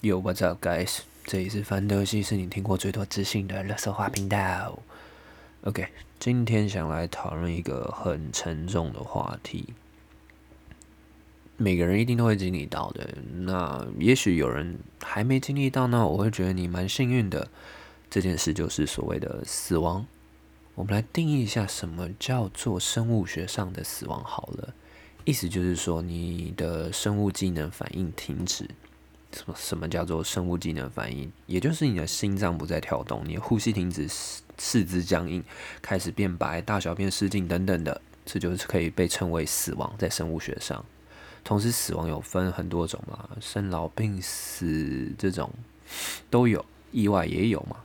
Yo, what's up, guys？这里是范德西，是你听过最多自信的乐色话频道。OK，今天想来讨论一个很沉重的话题，每个人一定都会经历到的。那也许有人还没经历到呢，我会觉得你蛮幸运的。这件事就是所谓的死亡。我们来定义一下，什么叫做生物学上的死亡？好了，意思就是说，你的生物机能反应停止。什么什么叫做生物机能反应？也就是你的心脏不再跳动，你呼吸停止，四肢僵硬，开始变白，大小便失禁等等的，这就是可以被称为死亡，在生物学上。同时，死亡有分很多种嘛，生老病死这种都有，意外也有嘛。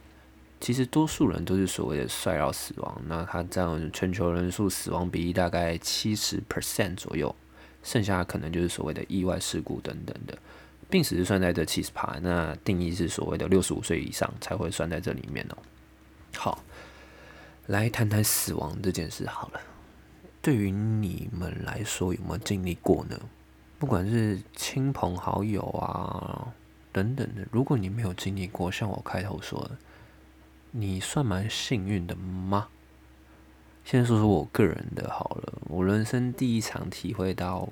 其实多数人都是所谓的衰老死亡，那它占全球人数死亡比例大概七十 percent 左右，剩下可能就是所谓的意外事故等等的。病死是算在这七十趴，那定义是所谓的六十五岁以上才会算在这里面哦。好，来谈谈死亡这件事好了。对于你们来说，有没有经历过呢？不管是亲朋好友啊等等的，如果你没有经历过，像我开头说的，你算蛮幸运的吗？先说说我个人的好了，我人生第一场体会到。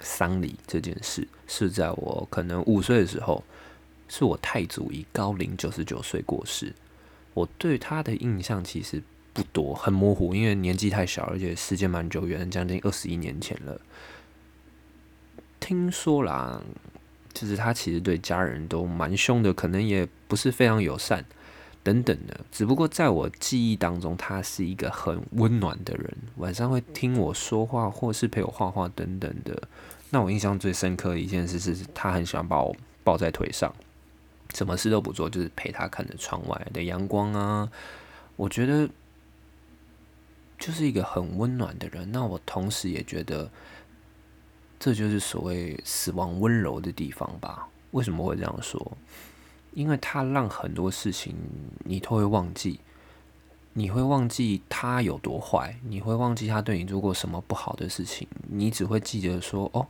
丧礼这件事是在我可能五岁的时候，是我太祖以高龄九十九岁过世。我对他的印象其实不多，很模糊，因为年纪太小，而且时间蛮久远，将近二十一年前了。听说啦，就是他其实对家人都蛮凶的，可能也不是非常友善。等等的，只不过在我记忆当中，他是一个很温暖的人，晚上会听我说话，或是陪我画画等等的。那我印象最深刻的一件事是，他很喜欢把我抱在腿上，什么事都不做，就是陪他看着窗外的阳光啊。我觉得就是一个很温暖的人。那我同时也觉得，这就是所谓死亡温柔的地方吧？为什么会这样说？因为他让很多事情你都会忘记，你会忘记他有多坏，你会忘记他对你做过什么不好的事情，你只会记得说哦，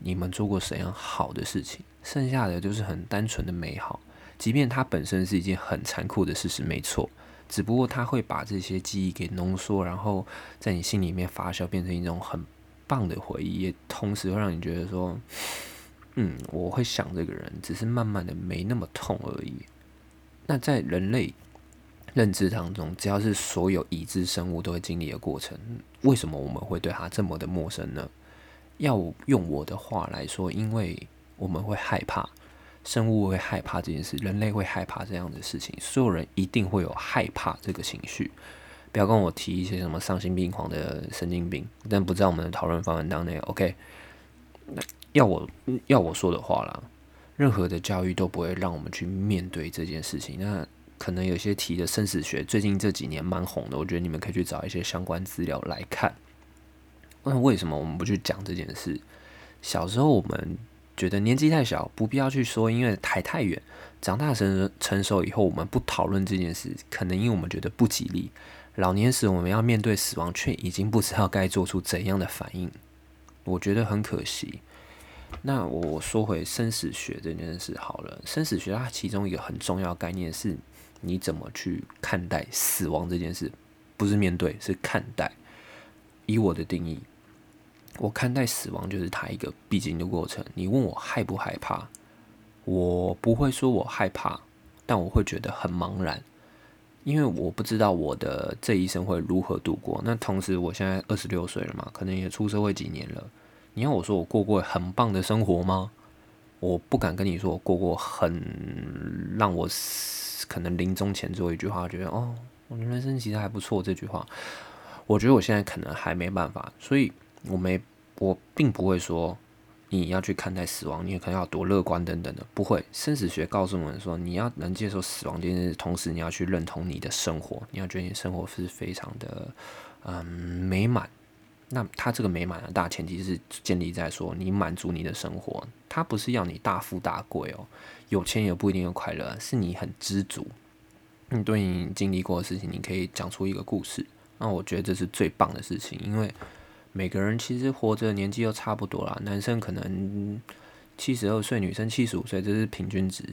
你们做过怎样好的事情，剩下的就是很单纯的美好。即便它本身是一件很残酷的事实，没错，只不过他会把这些记忆给浓缩，然后在你心里面发酵，变成一种很棒的回忆，也同时会让你觉得说。嗯，我会想这个人，只是慢慢的没那么痛而已。那在人类认知当中，只要是所有已知生物都会经历的过程，为什么我们会对它这么的陌生呢？要用我的话来说，因为我们会害怕，生物会害怕这件事，人类会害怕这样的事情，所有人一定会有害怕这个情绪。不要跟我提一些什么丧心病狂的神经病，但不在我们的讨论范围当内。OK，要我要我说的话啦，任何的教育都不会让我们去面对这件事情。那可能有些题的生死学，最近这几年蛮红的，我觉得你们可以去找一些相关资料来看。那为什么我们不去讲这件事？小时候我们觉得年纪太小，不必要去说，因为太太远。长大成成熟以后，我们不讨论这件事，可能因为我们觉得不吉利。老年时我们要面对死亡，却已经不知道该做出怎样的反应，我觉得很可惜。那我说回生死学这件事好了，生死学它其中一个很重要概念是，你怎么去看待死亡这件事，不是面对，是看待。以我的定义，我看待死亡就是它一个必经的过程。你问我害不害怕，我不会说我害怕，但我会觉得很茫然，因为我不知道我的这一生会如何度过。那同时，我现在二十六岁了嘛，可能也出社会几年了。你要我说我过过很棒的生活吗？我不敢跟你说我过过很让我可能临终前最后一句话，觉得哦，我的人生其实还不错。这句话，我觉得我现在可能还没办法，所以我没我并不会说你要去看待死亡，你也可能要多乐观等等的，不会。生死学告诉我们说，你要能接受死亡这件事，同时你要去认同你的生活，你要觉得你生活是非常的嗯美满。那他这个美满的大前提是建立在说你满足你的生活，他不是要你大富大贵哦，有钱也不一定有快乐，是你很知足。你对你经历过的事情，你可以讲出一个故事，那我觉得这是最棒的事情，因为每个人其实活着年纪都差不多啦，男生可能七十二岁女生七十五岁，这是平均值。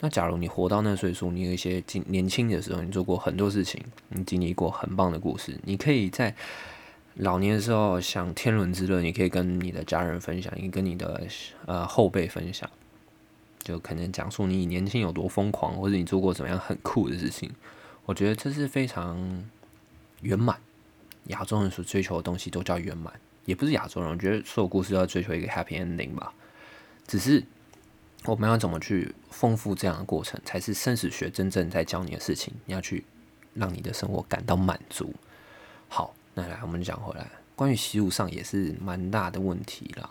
那假如你活到那岁数，你有一些经年轻的时候，你做过很多事情，你经历过很棒的故事，你可以在老年的时候享天伦之乐，你可以跟你的家人分享，你跟你的呃后辈分享，就可能讲述你年轻有多疯狂，或者你做过怎么样很酷的事情。我觉得这是非常圆满。亚洲人所追求的东西都叫圆满，也不是亚洲人，我觉得所有故事都要追求一个 happy ending 吧，只是。我们要怎么去丰富这样的过程，才是生死学真正在教你的事情。你要去让你的生活感到满足。好，那来我们讲回来，关于习俗上也是蛮大的问题啦。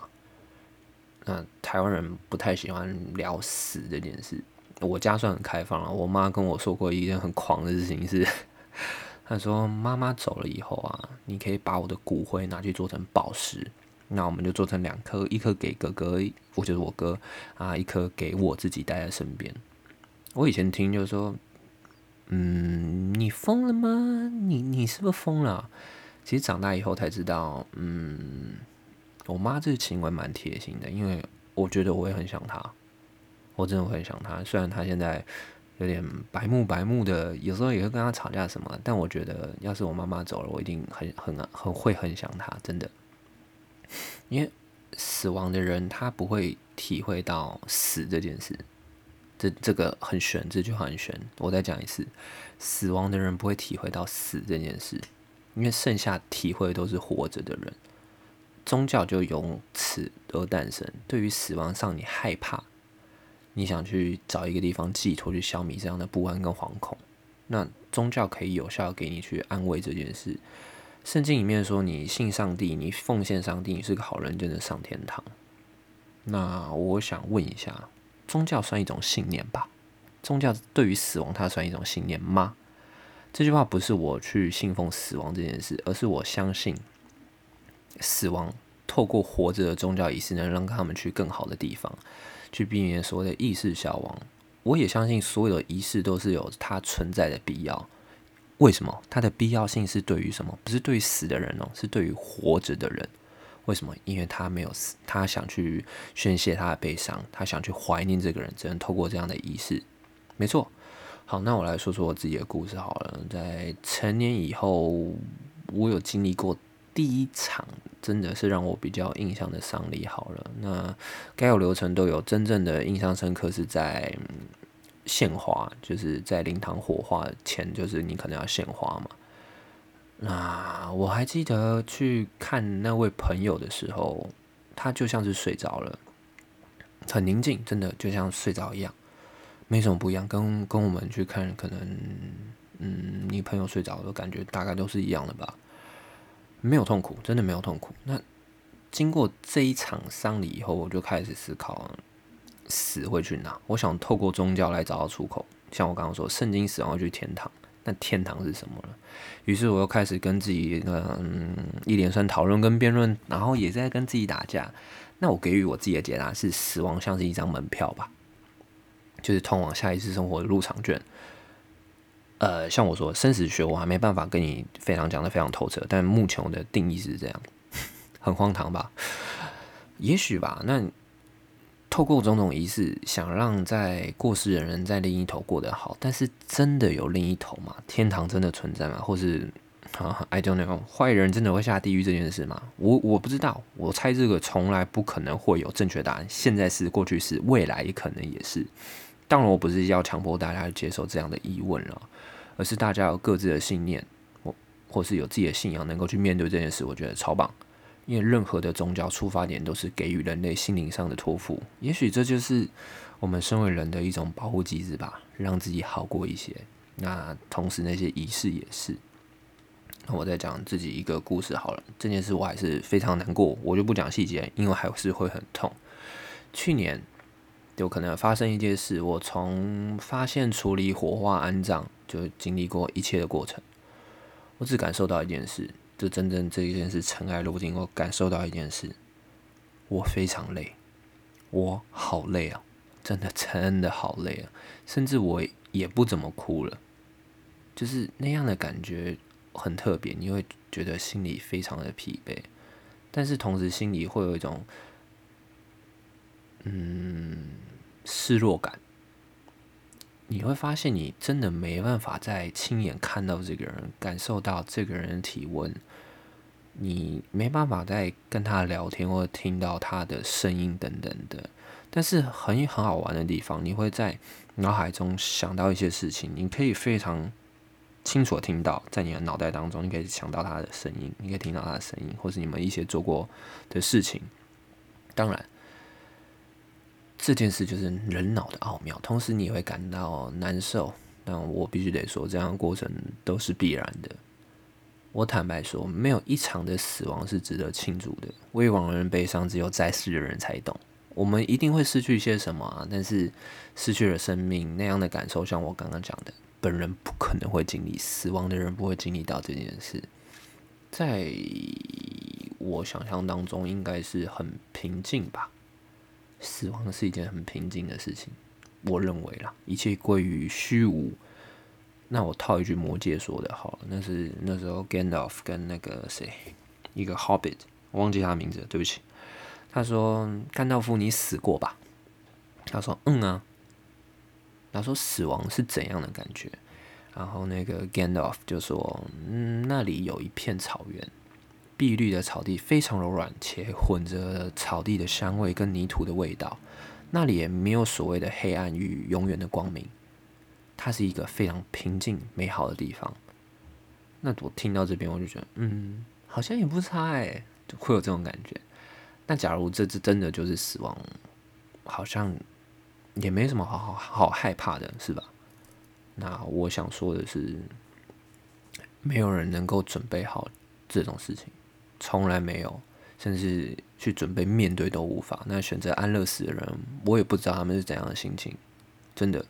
那台湾人不太喜欢聊死这件事。我家算很开放了，我妈跟我说过一件很狂的事情是，她说妈妈走了以后啊，你可以把我的骨灰拿去做成宝石。那我们就做成两颗，一颗给哥哥，或者是我哥啊，一颗给我自己带在身边。我以前听就是说，嗯，你疯了吗？你你是不是疯了？其实长大以后才知道，嗯，我妈这个行为蛮贴心的，因为我觉得我也很想她，我真的很想她。虽然她现在有点白目白目的，有时候也会跟她吵架什么，但我觉得要是我妈妈走了，我一定很很很会很想她，真的。因为死亡的人他不会体会到死这件事，这这个很玄，这句话很玄。我再讲一次，死亡的人不会体会到死这件事，因为剩下体会都是活着的人。宗教就由此而诞生。对于死亡上你害怕，你想去找一个地方寄托，去消弭这样的不安跟惶恐，那宗教可以有效给你去安慰这件事。圣经里面说，你信上帝，你奉献上帝，你是个好人，就能上天堂。那我想问一下，宗教算一种信念吧？宗教对于死亡，它算一种信念吗？这句话不是我去信奉死亡这件事，而是我相信死亡透过活着的宗教仪式，能让他们去更好的地方，去避免所谓的意识消亡。我也相信所有的仪式都是有它存在的必要。为什么它的必要性是对于什么？不是对于死的人哦，是对于活着的人。为什么？因为他没有死，他想去宣泄他的悲伤，他想去怀念这个人，只能透过这样的仪式。没错。好，那我来说说我自己的故事好了。在成年以后，我有经历过第一场真的是让我比较印象的丧礼。好了，那该有流程都有，真正的印象深刻是在。献花就是在灵堂火化前，就是你可能要献花嘛。那我还记得去看那位朋友的时候，他就像是睡着了，很宁静，真的就像睡着一样，没什么不一样。跟跟我们去看，可能嗯，你朋友睡着的感觉大概都是一样的吧。没有痛苦，真的没有痛苦。那经过这一场丧礼以后，我就开始思考。死会去哪？我想透过宗教来找到出口。像我刚刚说，圣经死亡会去天堂，那天堂是什么呢？于是我又开始跟自己嗯一连串讨论跟辩论，然后也在跟自己打架。那我给予我自己的解答是：死亡像是一张门票吧，就是通往下一次生活的入场券。呃，像我说生死学，我还没办法跟你非常讲的非常透彻，但目前我的定义是这样，很荒唐吧？也许吧。那。透过种种仪式，想让在过世的人在另一头过得好，但是真的有另一头吗？天堂真的存在吗？或是啊，I don't know，坏人真的会下地狱这件事吗？我我不知道，我猜这个从来不可能会有正确答案。现在是，过去是，未来可能也是。当然，我不是要强迫大家接受这样的疑问了，而是大家有各自的信念，或或是有自己的信仰，能够去面对这件事，我觉得超棒。因为任何的宗教出发点都是给予人类心灵上的托付，也许这就是我们身为人的一种保护机制吧，让自己好过一些。那同时那些仪式也是。那我再讲自己一个故事好了，这件事我还是非常难过，我就不讲细节，因为还是会很痛。去年有可能发生一件事，我从发现、处理、火化、安葬，就经历过一切的过程，我只感受到一件事。就真正这一件事尘埃落定，我感受到一件事，我非常累，我好累啊，真的真的好累啊，甚至我也不怎么哭了，就是那样的感觉很特别，你会觉得心里非常的疲惫，但是同时心里会有一种，嗯失落感。你会发现，你真的没办法再亲眼看到这个人，感受到这个人的体温，你没办法再跟他聊天或听到他的声音等等的。但是很很好玩的地方，你会在脑海中想到一些事情，你可以非常清楚的听到，在你的脑袋当中，你可以想到他的声音，你可以听到他的声音，或是你们一些做过的事情。当然。这件事就是人脑的奥妙，同时你会感到难受。但我必须得说，这样的过程都是必然的。我坦白说，没有一场的死亡是值得庆祝的。未亡人悲伤，只有在世的人才懂。我们一定会失去一些什么啊？但是失去了生命那样的感受，像我刚刚讲的，本人不可能会经历，死亡的人不会经历到这件事。在我想象当中，应该是很平静吧。死亡是一件很平静的事情，我认为啦，一切归于虚无。那我套一句魔戒说的好了，那是那时候 Gandalf 跟那个谁，一个 Hobbit，忘记他名字了，对不起。他说：“甘道夫，你死过吧？”他说：“嗯啊。”他说：“死亡是怎样的感觉？”然后那个 Gandalf 就说：“嗯，那里有一片草原。”碧绿的草地非常柔软，且混着草地的香味跟泥土的味道。那里也没有所谓的黑暗与永远的光明，它是一个非常平静美好的地方。那我听到这边，我就觉得，嗯，好像也不差哎，就会有这种感觉。那假如这只真的就是死亡，好像也没什么好好好害怕的，是吧？那我想说的是，没有人能够准备好这种事情。从来没有，甚至去准备面对都无法。那选择安乐死的人，我也不知道他们是怎样的心情，真的。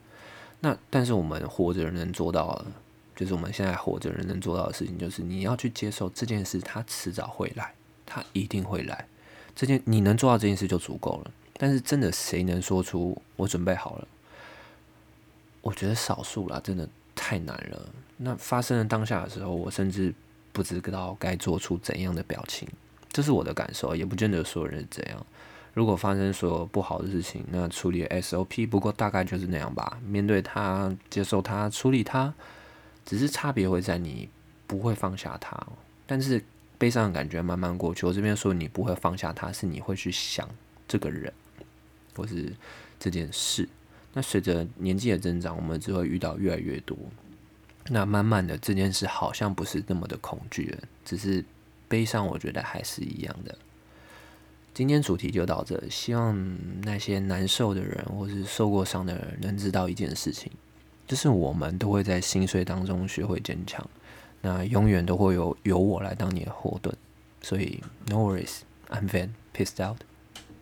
那但是我们活着人能做到的，就是我们现在活着人能做到的事情，就是你要去接受这件事，它迟早会来，它一定会来。这件你能做到这件事就足够了。但是真的，谁能说出我准备好了？我觉得少数啦，真的太难了。那发生了当下的时候，我甚至。不知道该做出怎样的表情，这是我的感受，也不见得所有人是这样。如果发生所有不好的事情，那处理 SOP，不过大概就是那样吧。面对它，接受它，处理它，只是差别会在你不会放下它。但是悲伤的感觉慢慢过去。我这边说你不会放下它，是你会去想这个人，或是这件事。那随着年纪的增长，我们只会遇到越来越多。那慢慢的这件事好像不是那么的恐惧了，只是悲伤，我觉得还是一样的。今天主题就到这，希望那些难受的人或是受过伤的人能知道一件事情，就是我们都会在心碎当中学会坚强。那永远都会有由我来当你的后盾，所以 no worries，I'm v a n pissed out。